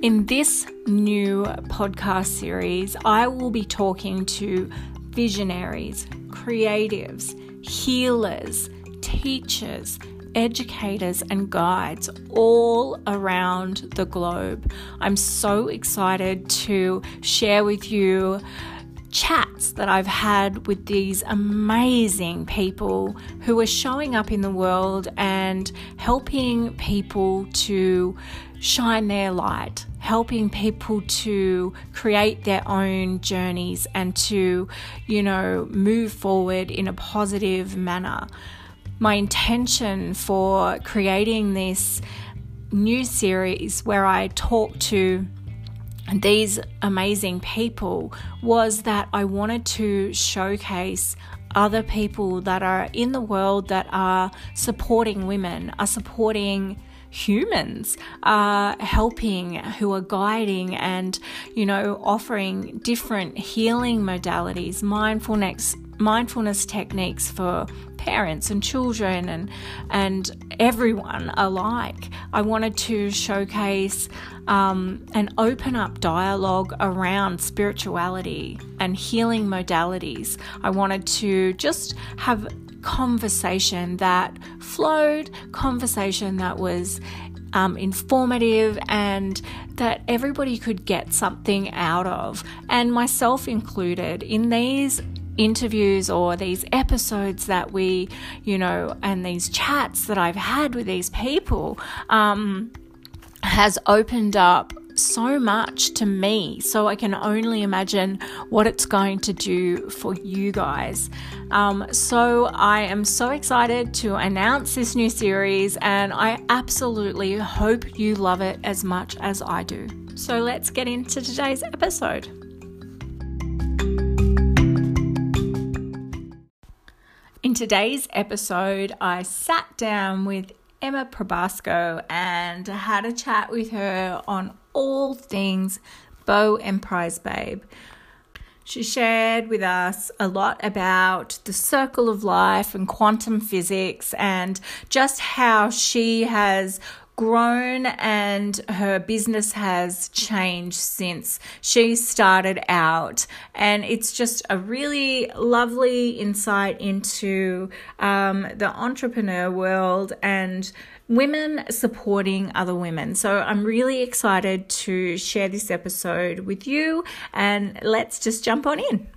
In this new podcast series, I will be talking to visionaries, creatives, healers, teachers, educators, and guides all around the globe. I'm so excited to share with you chats that I've had with these amazing people who are showing up in the world and helping people to shine their light, helping people to create their own journeys and to, you know, move forward in a positive manner. My intention for creating this new series where I talk to these amazing people was that I wanted to showcase other people that are in the world that are supporting women, are supporting humans are helping who are guiding and you know offering different healing modalities mindfulness mindfulness techniques for parents and children and and everyone alike. I wanted to showcase um, and open up dialogue around spirituality and healing modalities. I wanted to just have conversation that flowed, conversation that was um, informative and that everybody could get something out of, and myself included, in these interviews or these episodes that we, you know, and these chats that I've had with these people um, has opened up so much to me. So I can only imagine what it's going to do for you guys. Um, so I am so excited to announce this new series, and I absolutely hope you love it as much as I do. So let's get into today's episode. In today's episode, I sat down with Emma Probasco and had a chat with her on all things Bow and Prize Babe. She shared with us a lot about the circle of life and quantum physics and just how she has grown and her business has changed since she started out. And it's just a really lovely insight into um, the entrepreneur world and women supporting other women. So I'm really excited to share this episode with you, and let's just jump on in.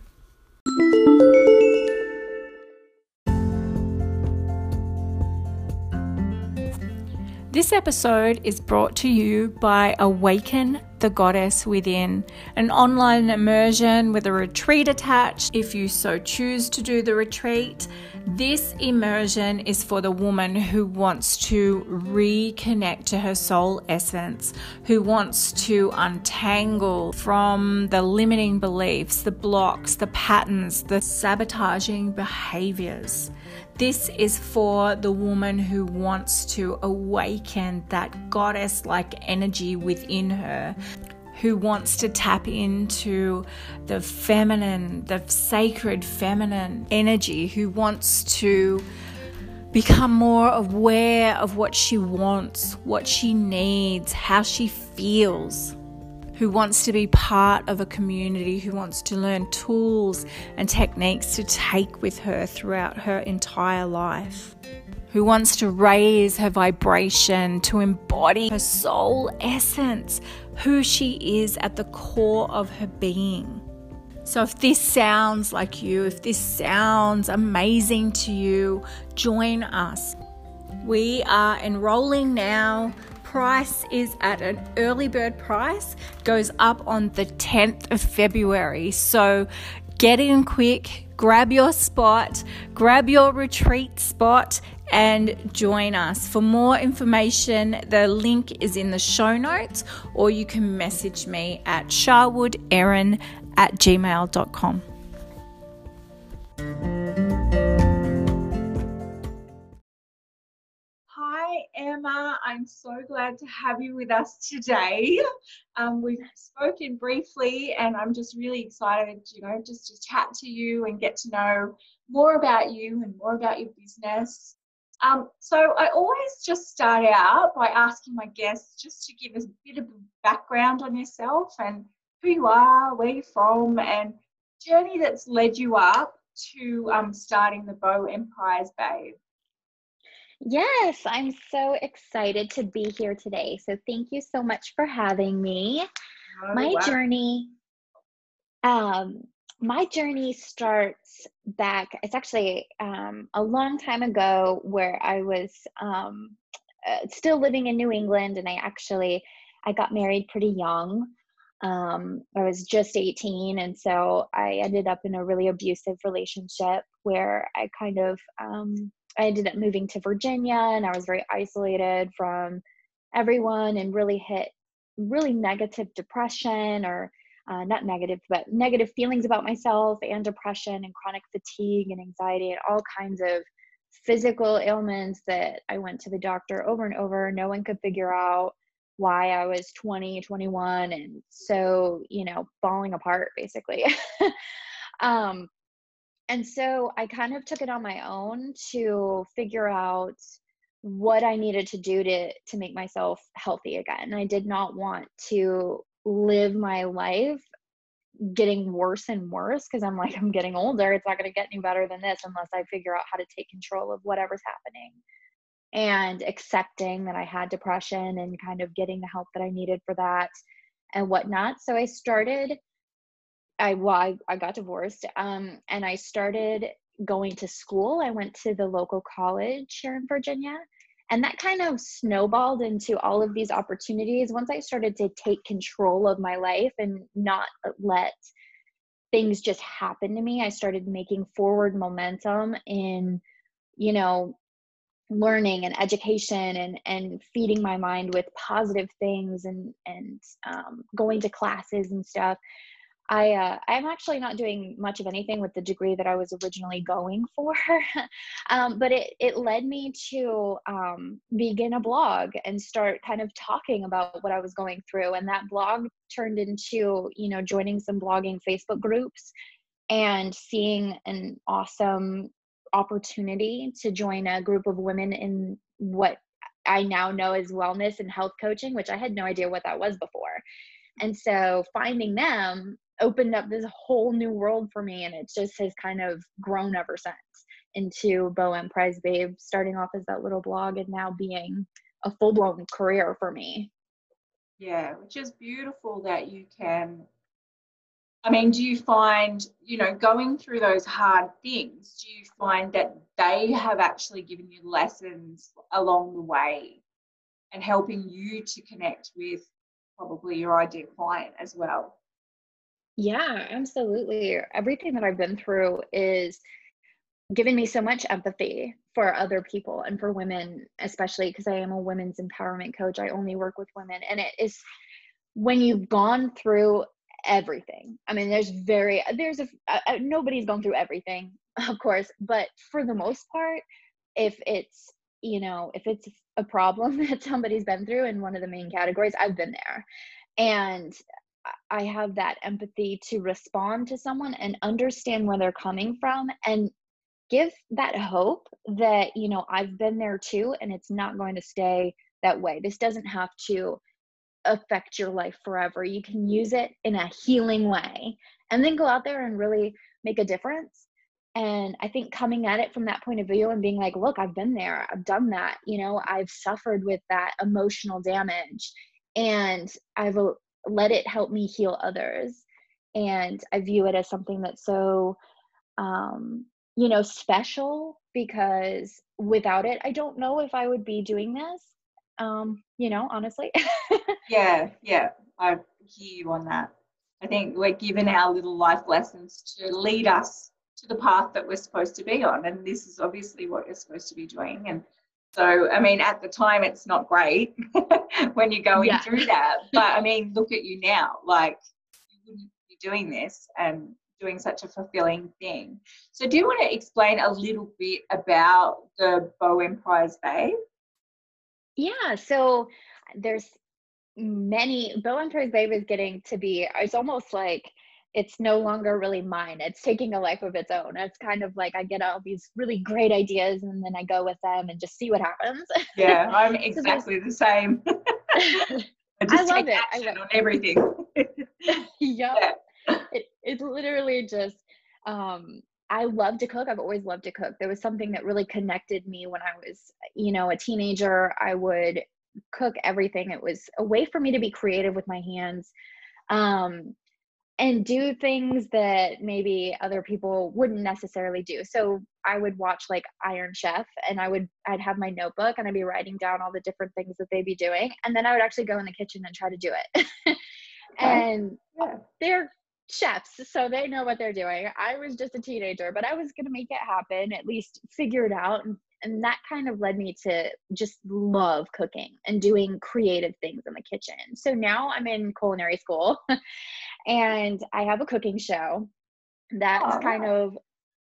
This episode is brought to you by Awaken the Goddess Within, an online immersion with a retreat attached if you so choose to do the retreat. This immersion is for the woman who wants to reconnect to her soul essence, who wants to untangle from the limiting beliefs, the blocks, the patterns, the sabotaging behaviors. This is for the woman who wants to awaken that goddess like energy within her, who wants to tap into the feminine, the sacred feminine energy, who wants to become more aware of what she wants, what she needs, how she feels who wants to be part of a community, who wants to learn tools and techniques to take with her throughout her entire life, who wants to raise her vibration, to embody her soul essence, who she is at the core of her being. So, if this sounds like you, if this sounds amazing to you, join us. We are enrolling now price is at an early bird price, goes up on the 10th of February. So get in quick, grab your spot, grab your retreat spot, and join us. For more information, the link is in the show notes, or you can message me at sharwooderin at gmail.com. Emma. I'm so glad to have you with us today. Um, we've spoken briefly, and I'm just really excited, you know, just to chat to you and get to know more about you and more about your business. Um, so I always just start out by asking my guests just to give us a bit of background on yourself and who you are, where you're from, and journey that's led you up to um, starting the Bow Empires Babe. Yes, I'm so excited to be here today. So thank you so much for having me. Oh, my wow. journey um my journey starts back it's actually um, a long time ago where i was um, uh, still living in new england and i actually i got married pretty young um, i was just 18 and so i ended up in a really abusive relationship where i kind of um, I ended up moving to Virginia and I was very isolated from everyone and really hit really negative depression or uh, not negative, but negative feelings about myself and depression and chronic fatigue and anxiety and all kinds of physical ailments that I went to the doctor over and over. No one could figure out why I was 20, 21, and so, you know, falling apart basically. um, and so I kind of took it on my own to figure out what I needed to do to to make myself healthy again. I did not want to live my life getting worse and worse because I'm like I'm getting older. It's not going to get any better than this unless I figure out how to take control of whatever's happening. And accepting that I had depression and kind of getting the help that I needed for that and whatnot. So I started I well, I, I got divorced, um, and I started going to school. I went to the local college here in Virginia, and that kind of snowballed into all of these opportunities. Once I started to take control of my life and not let things just happen to me, I started making forward momentum in, you know, learning and education and and feeding my mind with positive things and and um, going to classes and stuff I uh, I'm actually not doing much of anything with the degree that I was originally going for, um, but it it led me to um, begin a blog and start kind of talking about what I was going through, and that blog turned into you know joining some blogging Facebook groups and seeing an awesome opportunity to join a group of women in what I now know as wellness and health coaching, which I had no idea what that was before. And so finding them opened up this whole new world for me and it just has kind of grown ever since into Bow Prize Babe, starting off as that little blog and now being a full blown career for me. Yeah, which is beautiful that you can. I mean, do you find, you know, going through those hard things, do you find that they have actually given you lessons along the way and helping you to connect with probably your ideal client as well? Yeah, absolutely. Everything that I've been through is given me so much empathy for other people and for women, especially because I am a women's empowerment coach. I only work with women. And it is when you've gone through everything. I mean, there's very, there's a, nobody's gone through everything, of course, but for the most part, if it's, you know, if it's a problem that somebody's been through in one of the main categories, I've been there. And I have that empathy to respond to someone and understand where they're coming from and give that hope that, you know, I've been there too and it's not going to stay that way. This doesn't have to affect your life forever. You can use it in a healing way and then go out there and really make a difference. And I think coming at it from that point of view and being like, look, I've been there, I've done that, you know, I've suffered with that emotional damage and I've let it help me heal others. And i view it as something that's so um you know special because without it i don't know if i would be doing this um you know honestly. Yeah yeah i hear you on that. I think we're given our little life lessons to lead us to the path that we're supposed to be on and this is obviously what you're supposed to be doing and so, I mean, at the time, it's not great when you're going yeah. through that. But I mean, look at you now. Like, you wouldn't be doing this and doing such a fulfilling thing. So, do you want to explain a little bit about the Bow Emprise Babe? Yeah. So, there's many, Bow Emprise Babe is getting to be, it's almost like, it's no longer really mine. It's taking a life of its own. It's kind of like I get all these really great ideas and then I go with them and just see what happens. Yeah, I'm exactly the same. I, I love it. I love on everything. yep. Yeah. It, it's literally just um I love to cook. I've always loved to cook. There was something that really connected me when I was, you know, a teenager. I would cook everything. It was a way for me to be creative with my hands. Um, and do things that maybe other people wouldn't necessarily do. So I would watch like Iron Chef and I would I'd have my notebook and I'd be writing down all the different things that they'd be doing and then I would actually go in the kitchen and try to do it. and yeah. they're chefs so they know what they're doing. I was just a teenager, but I was going to make it happen, at least figure it out and and that kind of led me to just love cooking and doing creative things in the kitchen. So now I'm in culinary school and I have a cooking show that's oh, kind of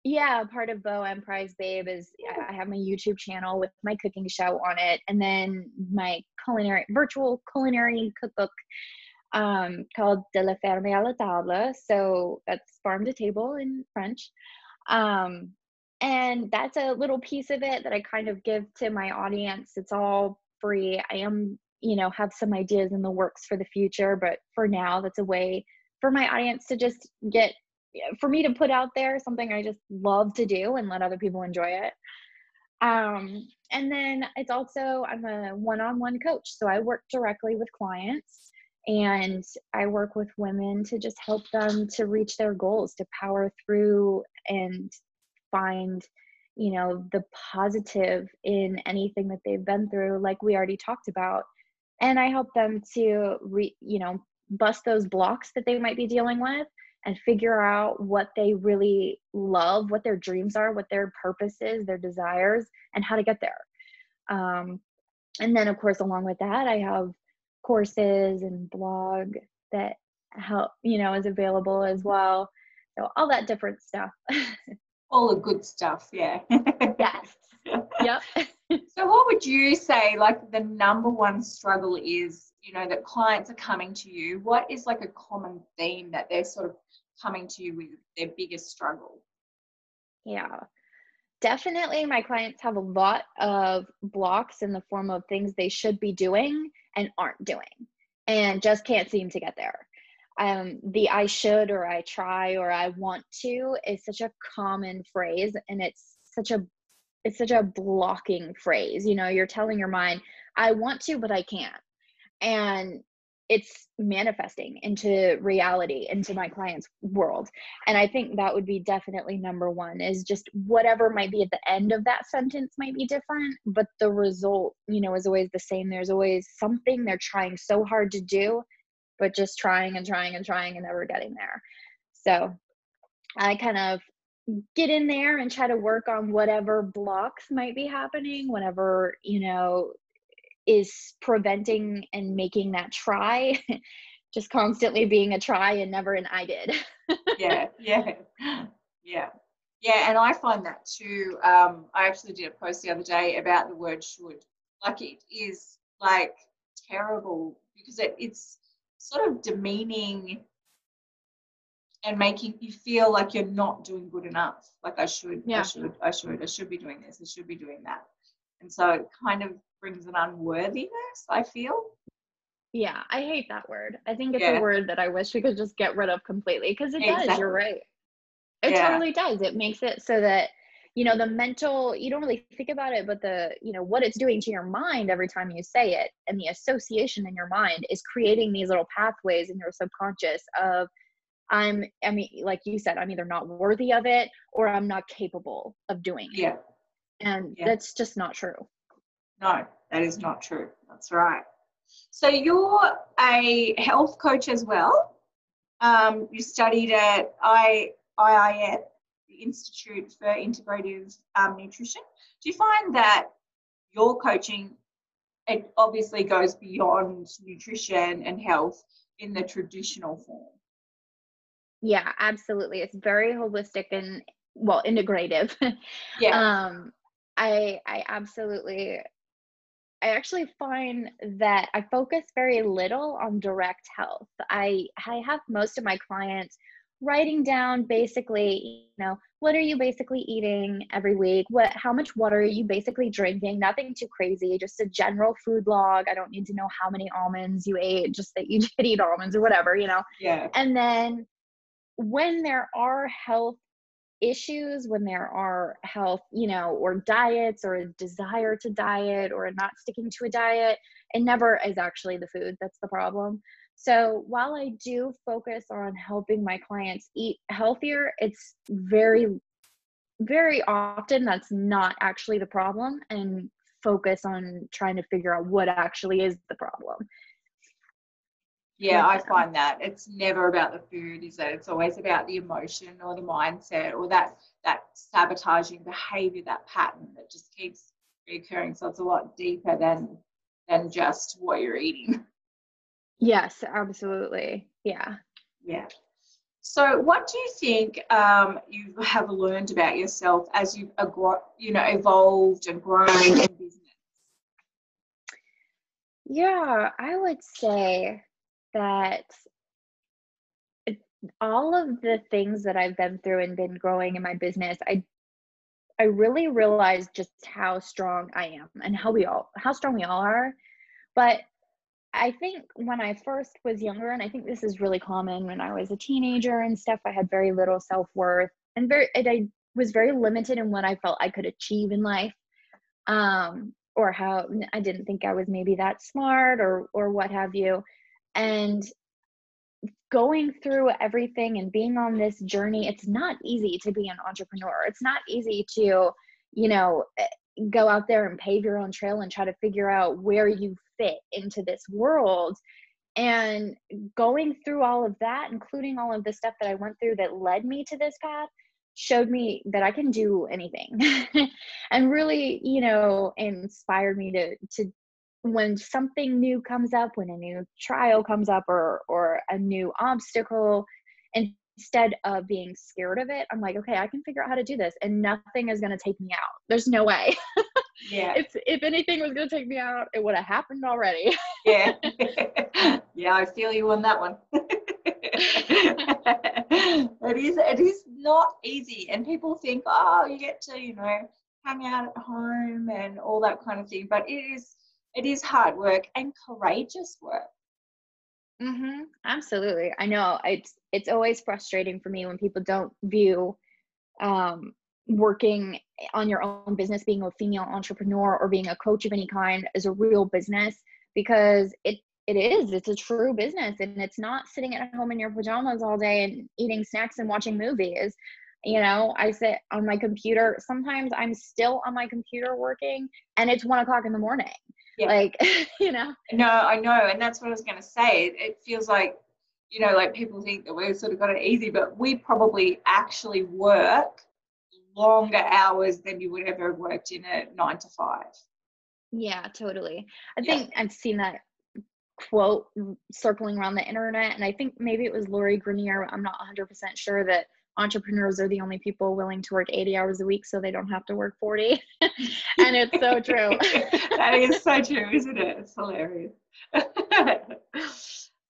yeah part of Beau and prize babe is i have my youtube channel with my cooking show on it and then my culinary virtual culinary cookbook um, called de la ferme à la table. So that's farm to table in french. Um, and that's a little piece of it that i kind of give to my audience. It's all free. I am you know have some ideas in the works for the future but for now that's a way for my audience to just get for me to put out there something I just love to do and let other people enjoy it. Um, and then it's also I'm a one-on-one coach, so I work directly with clients and I work with women to just help them to reach their goals, to power through and find you know the positive in anything that they've been through like we already talked about and i help them to re, you know bust those blocks that they might be dealing with and figure out what they really love, what their dreams are, what their purpose is, their desires, and how to get there. Um, and then, of course, along with that, I have courses and blog that help, you know, is available as well. So all that different stuff. all the good stuff, yeah. yes. Yep. so what would you say like the number one struggle is you know that clients are coming to you what is like a common theme that they're sort of coming to you with their biggest struggle yeah definitely my clients have a lot of blocks in the form of things they should be doing and aren't doing and just can't seem to get there. Um, the i should or i try or i want to is such a common phrase and it's such a it's such a blocking phrase. You know you're telling your mind i want to but i can't. And it's manifesting into reality into my client's world. And i think that would be definitely number one is just whatever might be at the end of that sentence might be different but the result you know is always the same. There's always something they're trying so hard to do but just trying and trying and trying and never getting there. So i kind of get in there and try to work on whatever blocks might be happening whatever you know is preventing and making that try just constantly being a try and never an i did yeah yeah yeah yeah and i find that too um, i actually did a post the other day about the word should like it is like terrible because it, it's sort of demeaning and making you feel like you're not doing good enough. Like I should, yeah. I should, I should, I should be doing this, I should be doing that. And so it kind of brings an unworthiness, I feel. Yeah, I hate that word. I think it's yeah. a word that I wish we could just get rid of completely because it exactly. does, you're right. It yeah. totally does. It makes it so that you know the mental you don't really think about it but the you know what it's doing to your mind every time you say it and the association in your mind is creating these little pathways in your subconscious of I'm, I mean, like you said, I'm either not worthy of it or I'm not capable of doing it. Yeah. And yeah. that's just not true. No, that is not true. That's right. So you're a health coach as well. Um, you studied at I, IIN, the Institute for Integrative um, Nutrition. Do you find that your coaching, it obviously goes beyond nutrition and health in the traditional form? Yeah, absolutely. It's very holistic and well, integrative. Yeah. um, I I absolutely I actually find that I focus very little on direct health. I I have most of my clients writing down basically, you know, what are you basically eating every week? What how much water are you basically drinking? Nothing too crazy, just a general food log. I don't need to know how many almonds you ate, just that you did eat almonds or whatever, you know. Yeah. And then when there are health issues, when there are health, you know, or diets or a desire to diet or not sticking to a diet, it never is actually the food that's the problem. So while I do focus on helping my clients eat healthier, it's very, very often that's not actually the problem and focus on trying to figure out what actually is the problem. Yeah, I find that it's never about the food, is it? It's always about the emotion or the mindset or that that sabotaging behavior, that pattern that just keeps recurring. So it's a lot deeper than than just what you're eating. Yes, absolutely. Yeah. Yeah. So, what do you think um, you have learned about yourself as you've you know evolved and grown in business? Yeah, I would say that all of the things that I've been through and been growing in my business, I I really realized just how strong I am and how we all how strong we all are. But I think when I first was younger, and I think this is really common when I was a teenager and stuff, I had very little self worth and very, and I was very limited in what I felt I could achieve in life, um, or how I didn't think I was maybe that smart or or what have you, and going through everything and being on this journey, it's not easy to be an entrepreneur. It's not easy to, you know, eh, go out there and pave your own trail and try to figure out where you fit into this world and going through all of that including all of the stuff that i went through that led me to this path showed me that i can do anything and really you know inspired me to to when something new comes up when a new trial comes up or or a new obstacle instead of being scared of it i'm like okay i can figure out how to do this and nothing is going to take me out. There's no way. Yeah. If if anything was going to take me out it would have happened already. Yeah. Yeah i feel you on that one. It is it is not easy and people think oh you get to you know hang out at home and all that kind of thing but it is it is hard work and courageous work. Mm-hmm. absolutely. I know it's it's always frustrating for me when people don't view um, working on your own business, being a female entrepreneur or being a coach of any kind as a real business because it it is it's a true business and it's not sitting at home in your pajamas all day and eating snacks and watching movies. You know i sit on my computer sometimes i'm still on my computer working and it's one o'clock in the morning yeah. like you know no i know and that's what i was going to say it, feels like you know like people think that we've sort of got it easy but we probably actually work longer hours than you would ever have worked in a nine to five. Yeah, totally. I yeah. think I've seen that quote circling around the internet, and I think maybe it was Lori Greiner. I'm not 100% sure that entrepreneurs are the only people willing to work 80 hours a week so they don't have to work 40. and it's so true. that is so true, isn't it? It's hilarious.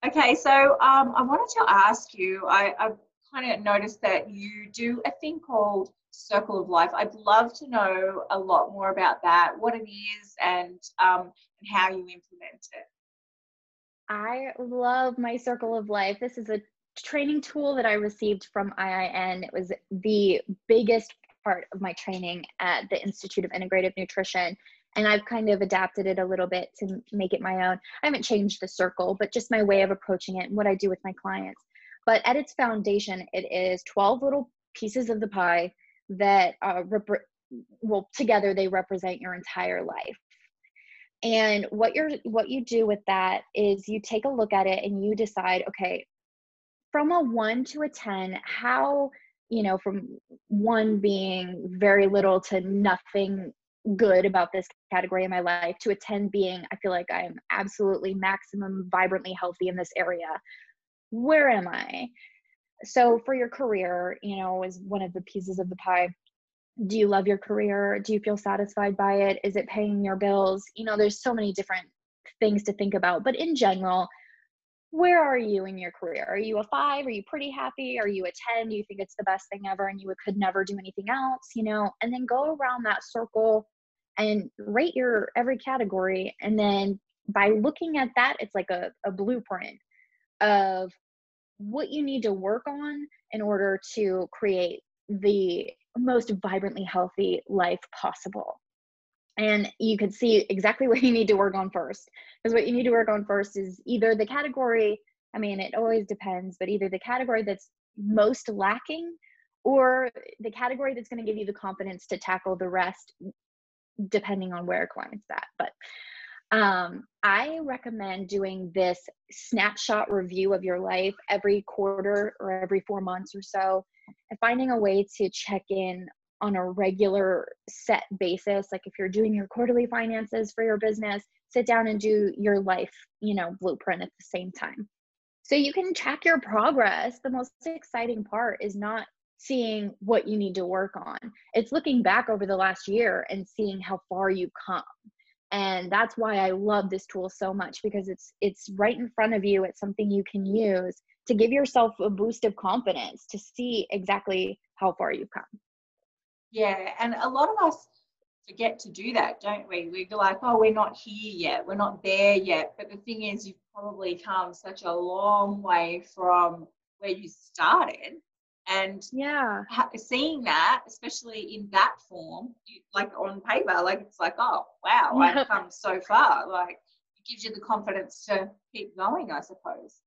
okay, so um, I wanted to ask you I, I kind of noticed that you do a thing called circle of life. I'd love to know a lot more about that, what it is, and um, and how you implement it. I love my circle of life. This is a training tool that I received from IIN. It was the biggest part of my training at the Institute of Integrative Nutrition. And I've kind of adapted it a little bit to make it my own. I haven't changed the circle, but just my way of approaching it and what I do with my clients. But at its foundation, it is 12 little pieces of the pie that uh, rep- well together they represent your entire life and what you're what you do with that is you take a look at it and you decide okay from a 1 to a 10 how you know from 1 being very little to nothing good about this category in my life to a 10 being i feel like i'm absolutely maximum vibrantly healthy in this area. Where am i? So for your career you know is one of the pieces of the pie do you love your career? Do you feel satisfied by it? Is it paying your bills? You know there's so many different things to think about but in general where are you in your career? Are you a five? Are you pretty happy? Are you a 10? Do you think it's the best thing ever and you could never do anything else? You know, and then go around that circle and rate your every category. And then by looking at that, it's like a, a blueprint of what you need to work on in order to create the most vibrantly healthy life possible. And you could see exactly what you need to work on first. Because what you need to work on first is either the category, I mean, it always depends, but either the category that's most lacking or the category that's going to give you the confidence to tackle the rest, depending on where a client's at. But um, I recommend doing this snapshot review of your life every quarter or every four months or so, and finding a way to check in on a regular set basis. Like if you're doing your quarterly finances for your business, sit down and do your life, you know, blueprint at the same time. So you can track your progress. The most exciting part is not seeing what you need to work on. It's looking back over the last year and seeing how far you've come and that's why i love this tool so much because it's it's right in front of you it's something you can use to give yourself a boost of confidence to see exactly how far you've come yeah and a lot of us forget to do that don't we? We're like oh we're not here yet. We're not there yet. But the thing is you've probably come such a long way from where you started and yeah. seeing that especially in that form like on paper like it's like oh wow i've come so far. Like it gives you the confidence to keep going i suppose.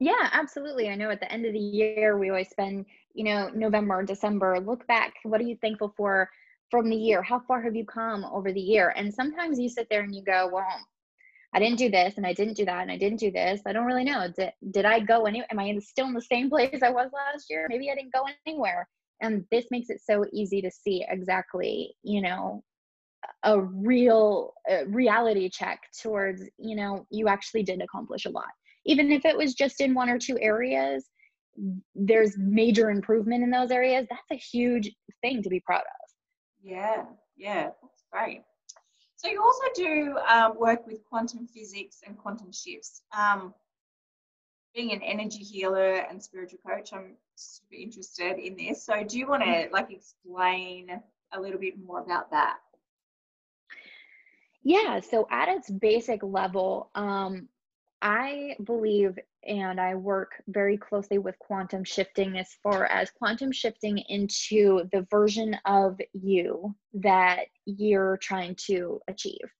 Yeah absolutely. I know at the end of the year we always spend you know november december look back what are you thankful for from the year how far have you come over the year and sometimes you sit there and you go well I didn't do this and I didn't do that and I didn't do this. I don't really know. Did, did I go anywhere? Am I still in the same place I was last year? Maybe I didn't go anywhere. And this makes it so easy to see exactly, you know, a real reality check towards, you know, you actually did accomplish a lot. Even if it was just in one or two areas, there's major improvement in those areas. That's a huge thing to be proud of. Yeah, yeah, that's great. So you also do um, work with quantum physics and quantum shifts. Um, being an energy healer and spiritual coach, I'm super interested in this. So do you want to like explain a little bit more about that? Yeah, so at its basic level, um, I believe and I work very closely with quantum shifting as far as quantum shifting into the version of you that you're trying to achieve.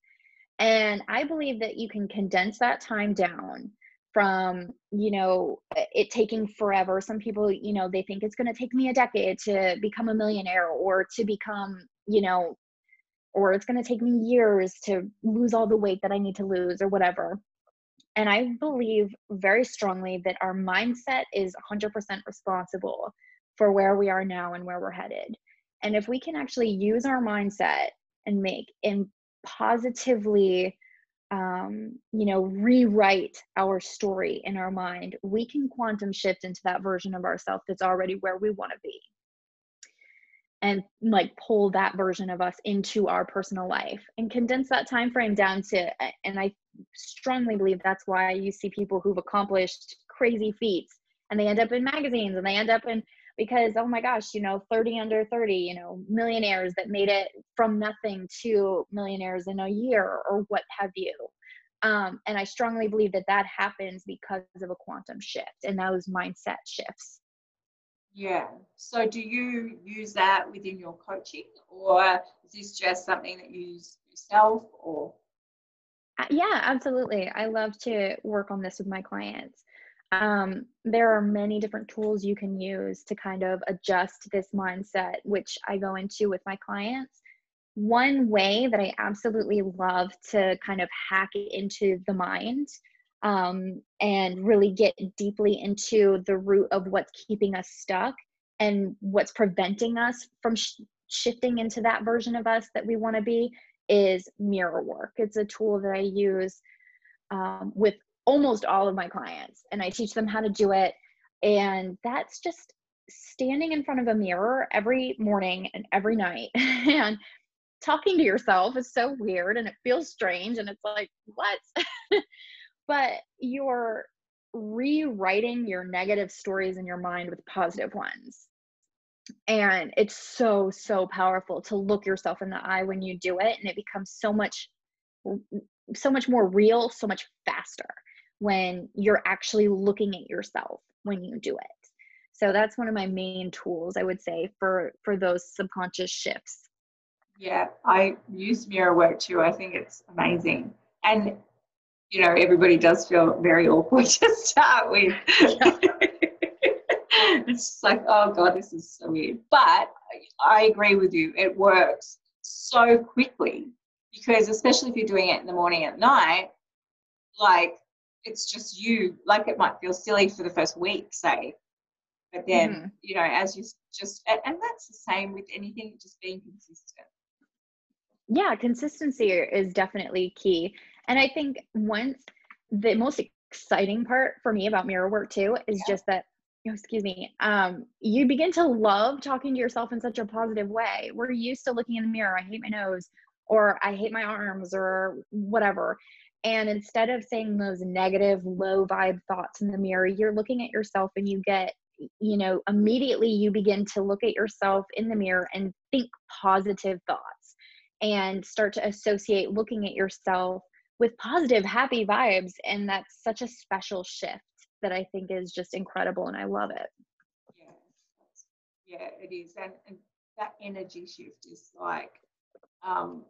And I believe that you can condense that time down from, you know, it taking forever. Some people, you know, they think it's going to take me a decade to become a millionaire or to become, you know, or it's going to take me years to lose all the weight that I need to lose or whatever. And I believe very strongly that our mindset is 100% responsible for where we are now and where we're headed. And if we can actually use our mindset and make and positively um, you know rewrite our story in our mind we can quantum shift into that version of ourselves that's already where we want to be and like pull that version of us into our personal life and condense that time frame down to and i strongly believe that's why you see people who've accomplished crazy feats and they end up in magazines and they end up in because oh my gosh you know 30 under 30 you know millionaires that made it from nothing to millionaires in a year or what have you. Um, and i strongly believe that that happens because of a quantum shift and those mindset shifts yeah. So do you use that within your coaching or is this just something that you use yourself or? Uh, yeah, absolutely. I love to work on this with my clients. Um, there are many different tools you can use to kind of adjust this mindset, which I go into with my clients. One way that I absolutely love to kind of hack into the mind um, and really get deeply into the root of what's keeping us stuck and what's preventing us from sh- shifting into that version of us that we want to be is mirror work. It's a tool that I use um, with almost all of my clients, and I teach them how to do it. And that's just standing in front of a mirror every morning and every night and talking to yourself is so weird and it feels strange and it's like what but you're rewriting your negative stories in your mind with positive ones. And it's so, so powerful to look yourself in the eye when you do it. And it becomes so much, so much more real, so much faster when you're actually looking at yourself when you do it. So that's one of my main tools, I would say, for for those subconscious shifts. Yeah, I use mirror work too. I think it's amazing. And you know, everybody does feel very awkward to start with. it's just like, oh God, this is so weird. But I agree with you. It works so quickly because, especially if you're doing it in the morning at night, like it's just you. Like it might feel silly for the first week, say, but then mm-hmm. you know, as you just, and that's the same with anything, just being consistent. Yeah, consistency is definitely key. And I think once the most exciting part for me about mirror work too is yeah. just that oh, excuse me um, you begin to love talking to yourself in such a positive way. We're used to looking in the mirror? I hate my nose or i hate my arms or whatever. And instead of saying those negative low vibe thoughts in the mirror you're looking at yourself and you get you know immediately you begin to look at yourself in the mirror and think positive thoughts and start to associate looking at yourself with positive, happy vibes. And that's such a special shift that I think is just incredible and I love it. Yeah, it is. And, and that energy shift is like um,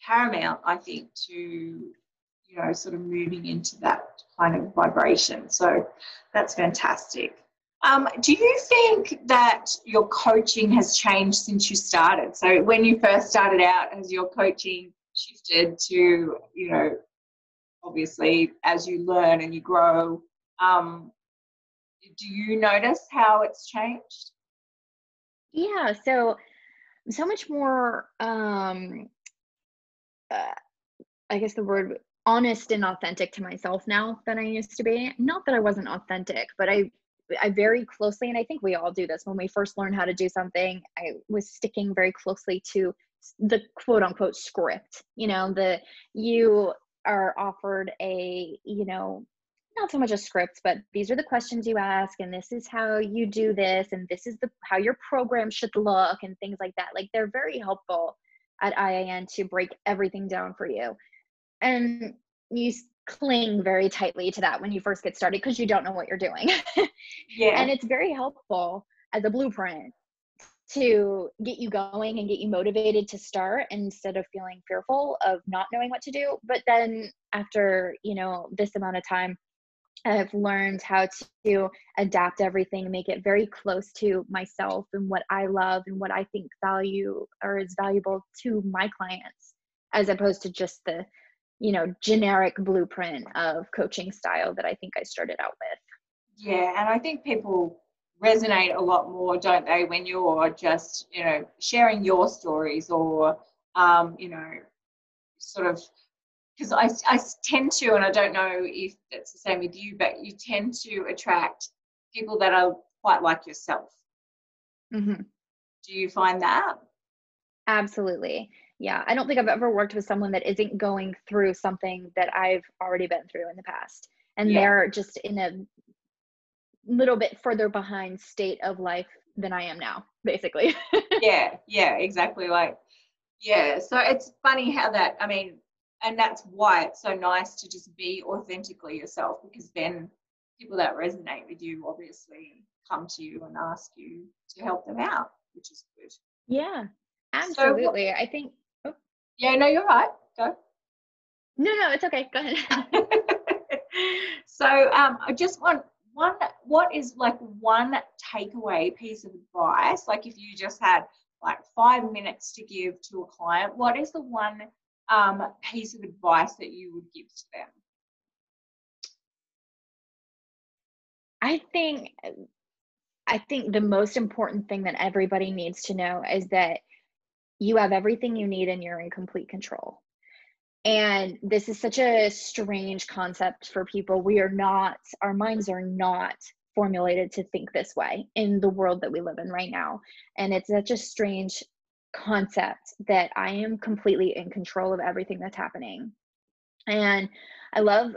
paramount, I think, to, you know, sort of moving into that kind of vibration. So that's fantastic. Um, do you think that your coaching has changed since you started? So when you first started out, has your coaching shifted to you know obviously as you learn and you grow um, do you notice how it's changed yeah so so much more um uh, i guess the word honest and authentic to myself now than i used to be not that i wasn't authentic but i I very closely, and I think we all do this when we first learn how to do something. I was sticking very closely to the quote unquote script you know the you are offered a you know not so much a script but these are the questions you ask and this is how you do this and this is the how your program should look and things like that. Like they're very helpful at IIN to break everything down for you. And you cling very tightly to that when you first get started because you don't know what you're doing. Yeah. And it's very helpful as a blueprint to get you going and get you motivated to start instead of feeling fearful of not knowing what to do. But then after you know this amount of time i've learned how to adapt everything make it very close to myself and what i love and what i think value or is valuable to my clients as opposed to just the you know generic blueprint of coaching style that i think i started out with. Yeah and i think people resonate a lot more, don't they, when you're just, you know, sharing your stories or, um, you know, sort of, because I, I tend to, and I don't know if it's the same with you, but you tend to attract people that are quite like yourself. Mm-hmm. Do you find that? Absolutely. Yeah. I don't think I've ever worked with someone that isn't going through something that I've already been through in the past. And yeah. they're just in a little bit further behind state of life than I am now, basically. yeah, yeah, exactly. Like, yeah. So it's funny how that, I mean, and that's why it's so nice to just be authentically yourself because then people that resonate with you obviously come to you and ask you to help them out, which is good. Yeah, absolutely. So, I think. Oh. Yeah, no, you're right. Go. No, no, it's okay. Go ahead. so um, I just want one what is like one takeaway piece of advice? Like if you just had like five minutes to give to a client what is the one um, piece of advice that you would give to them? I think i think the most important thing that everybody needs to know is that you have everything you need and you're in complete control and this is such a strange concept for people. We are not, our minds are not formulated to think this way in the world that we live in right now. And it's such a strange concept that I am completely in control of everything that's happening. And I love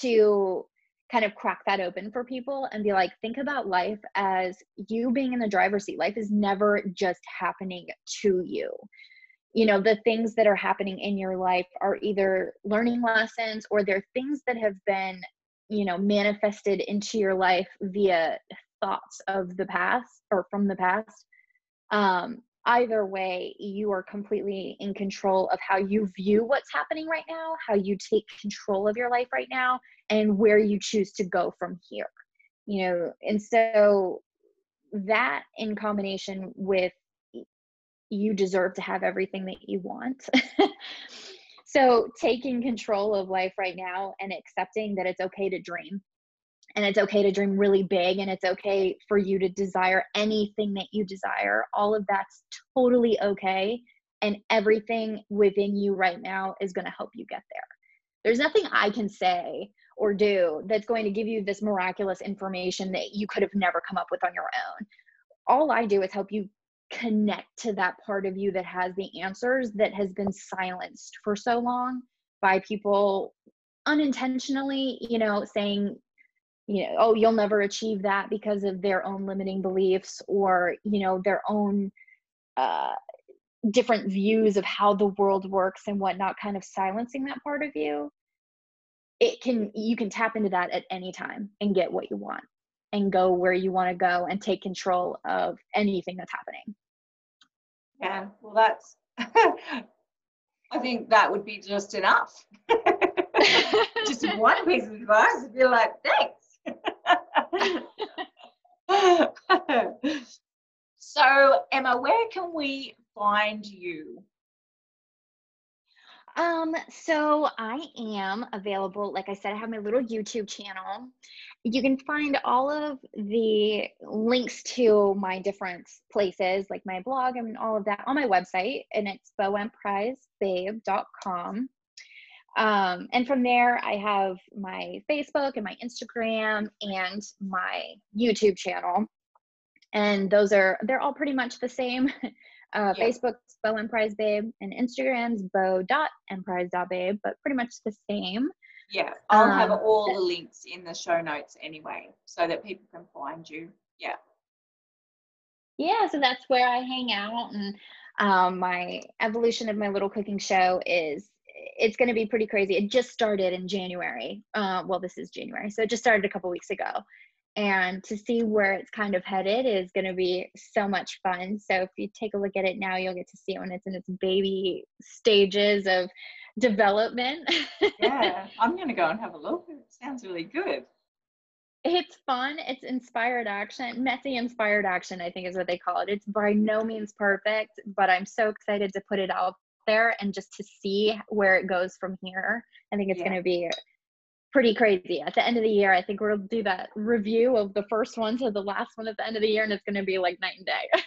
to kind of crack that open for people and be like, think about life as you being in the driver's seat. Life is never just happening to you. You know, the things that are happening in your life are either learning lessons or they're things that have been, you know, manifested into your life via thoughts of the past or from the past. Um, either way, you are completely in control of how you view what's happening right now, how you take control of your life right now, and where you choose to go from here. You know, and so that in combination with you deserve to have everything that you want. so taking control of life right now and accepting that it's okay to dream and it's okay to dream really big and it's okay for you to desire anything that you desire all of that's totally okay and everything within you right now is going to help you get there there's nothing i can say or do that's going to give you this miraculous information that you could have never come up with on your own all i do is help you connect to that part of you that has the answers that has been silenced for so long by people unintentionally you know saying you know oh you'll never achieve that because of their own limiting beliefs or you know their own uh, different views of how the world works and whatnot kind of silencing that part of you it can you can tap into that at any time and get what you want and go where you want to go and take control of anything that's happening yeah well that's i think that would be just enough just one piece of advice would be like thanks so, Emma, where can we find you? Um, so I am available. Like I said, I have my little YouTube channel. You can find all of the links to my different places, like my blog and all of that, on my website, and it's bowemprisbabe.com. Um, and from there, I have my Facebook and my Instagram and my YouTube channel. And those are, they're all pretty much the same. Uh, yeah. Facebook's Bow Emprise Babe and Instagram's bow.emprise.babe, but pretty much the same. Yeah, I'll um, have all the links in the show notes anyway so that people can find you. Yeah. Yeah, so that's where I hang out. And um, my evolution of my little cooking show is it's going to be pretty crazy. It just started in January. Uh, well, this is January, so it just started a couple weeks ago. And to see where it's kind of headed is going to be so much fun. So if you take a look at it now, you'll get to see it when it's in its baby stages of development. yeah, I'm going to go and have a look. It sounds really good. It's fun. It's inspired action, messy inspired action, I think is what they call it. It's by no means perfect, but I'm so excited to put it out there and just to see where it goes from here. I think it's yeah. going to be pretty crazy. At the end of the year, I think we'll do that review of the first one to the last one at the end of the year, and it's going to be like night and day.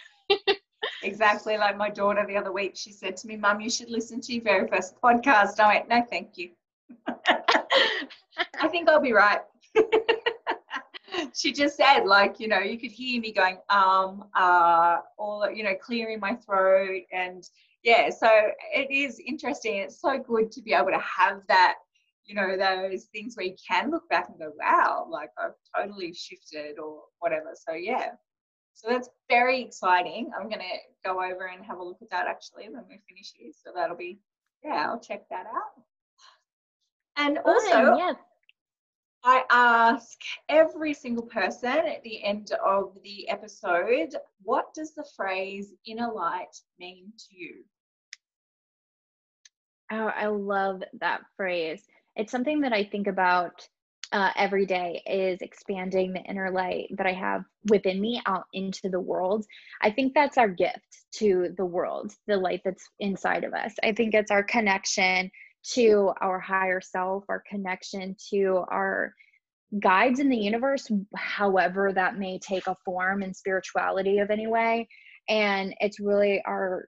exactly like my daughter the other week. She said to me, Mum, you should listen to your very first podcast. I went, No, thank you. I think I'll be right. she just said, like, you know, you could hear me going, um, uh, all, you know, clearing my throat and yeah, so it is interesting. It's so good to be able to have that, you know, those things where you can look back and go, wow, like I've totally shifted or whatever. So yeah. So that's very exciting. I'm gonna go over and have a look at that actually when we finish here. So that'll be yeah, I'll check that out. And also yes. I ask every single person at the end of the episode, what does the phrase inner light mean to you? Oh, I love that phrase. It's something that I think about uh, every day is expanding the inner light that I have within me out into the world. I think that's our gift to the world, the light that's inside of us. I think it's our connection to our higher self, our connection to our guides in the universe, however that may take a form in spirituality of any way. And it's really our,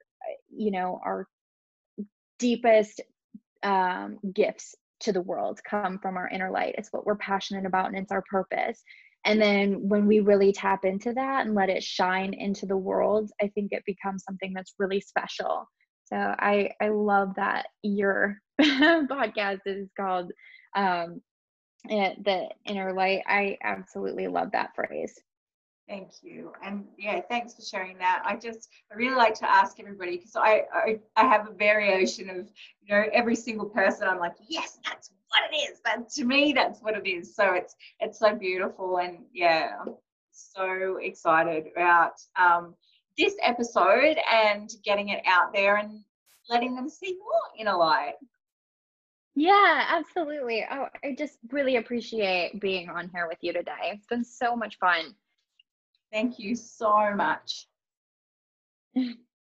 you know, our deepest um, gifts to the world come from our inner light. It's what we're passionate about and it's our purpose. And then when we really tap into that and let it shine into the world, I think it becomes something that's really special. So I I love that your podcast is called um, uh, the inner light. I absolutely love that phrase. Thank you. And yeah, thanks for sharing that. I just, I really like to ask everybody because I, I, I have a variation of, you know, every single person. I'm like, yes, that's what it is. That to me, that's what it is. So it's, it's so beautiful. And yeah, I'm so excited about um, this episode and getting it out there and letting them see more inner light. Yeah, absolutely. Oh, I just really appreciate being on here with you today. It's been so much fun. Thank you so much.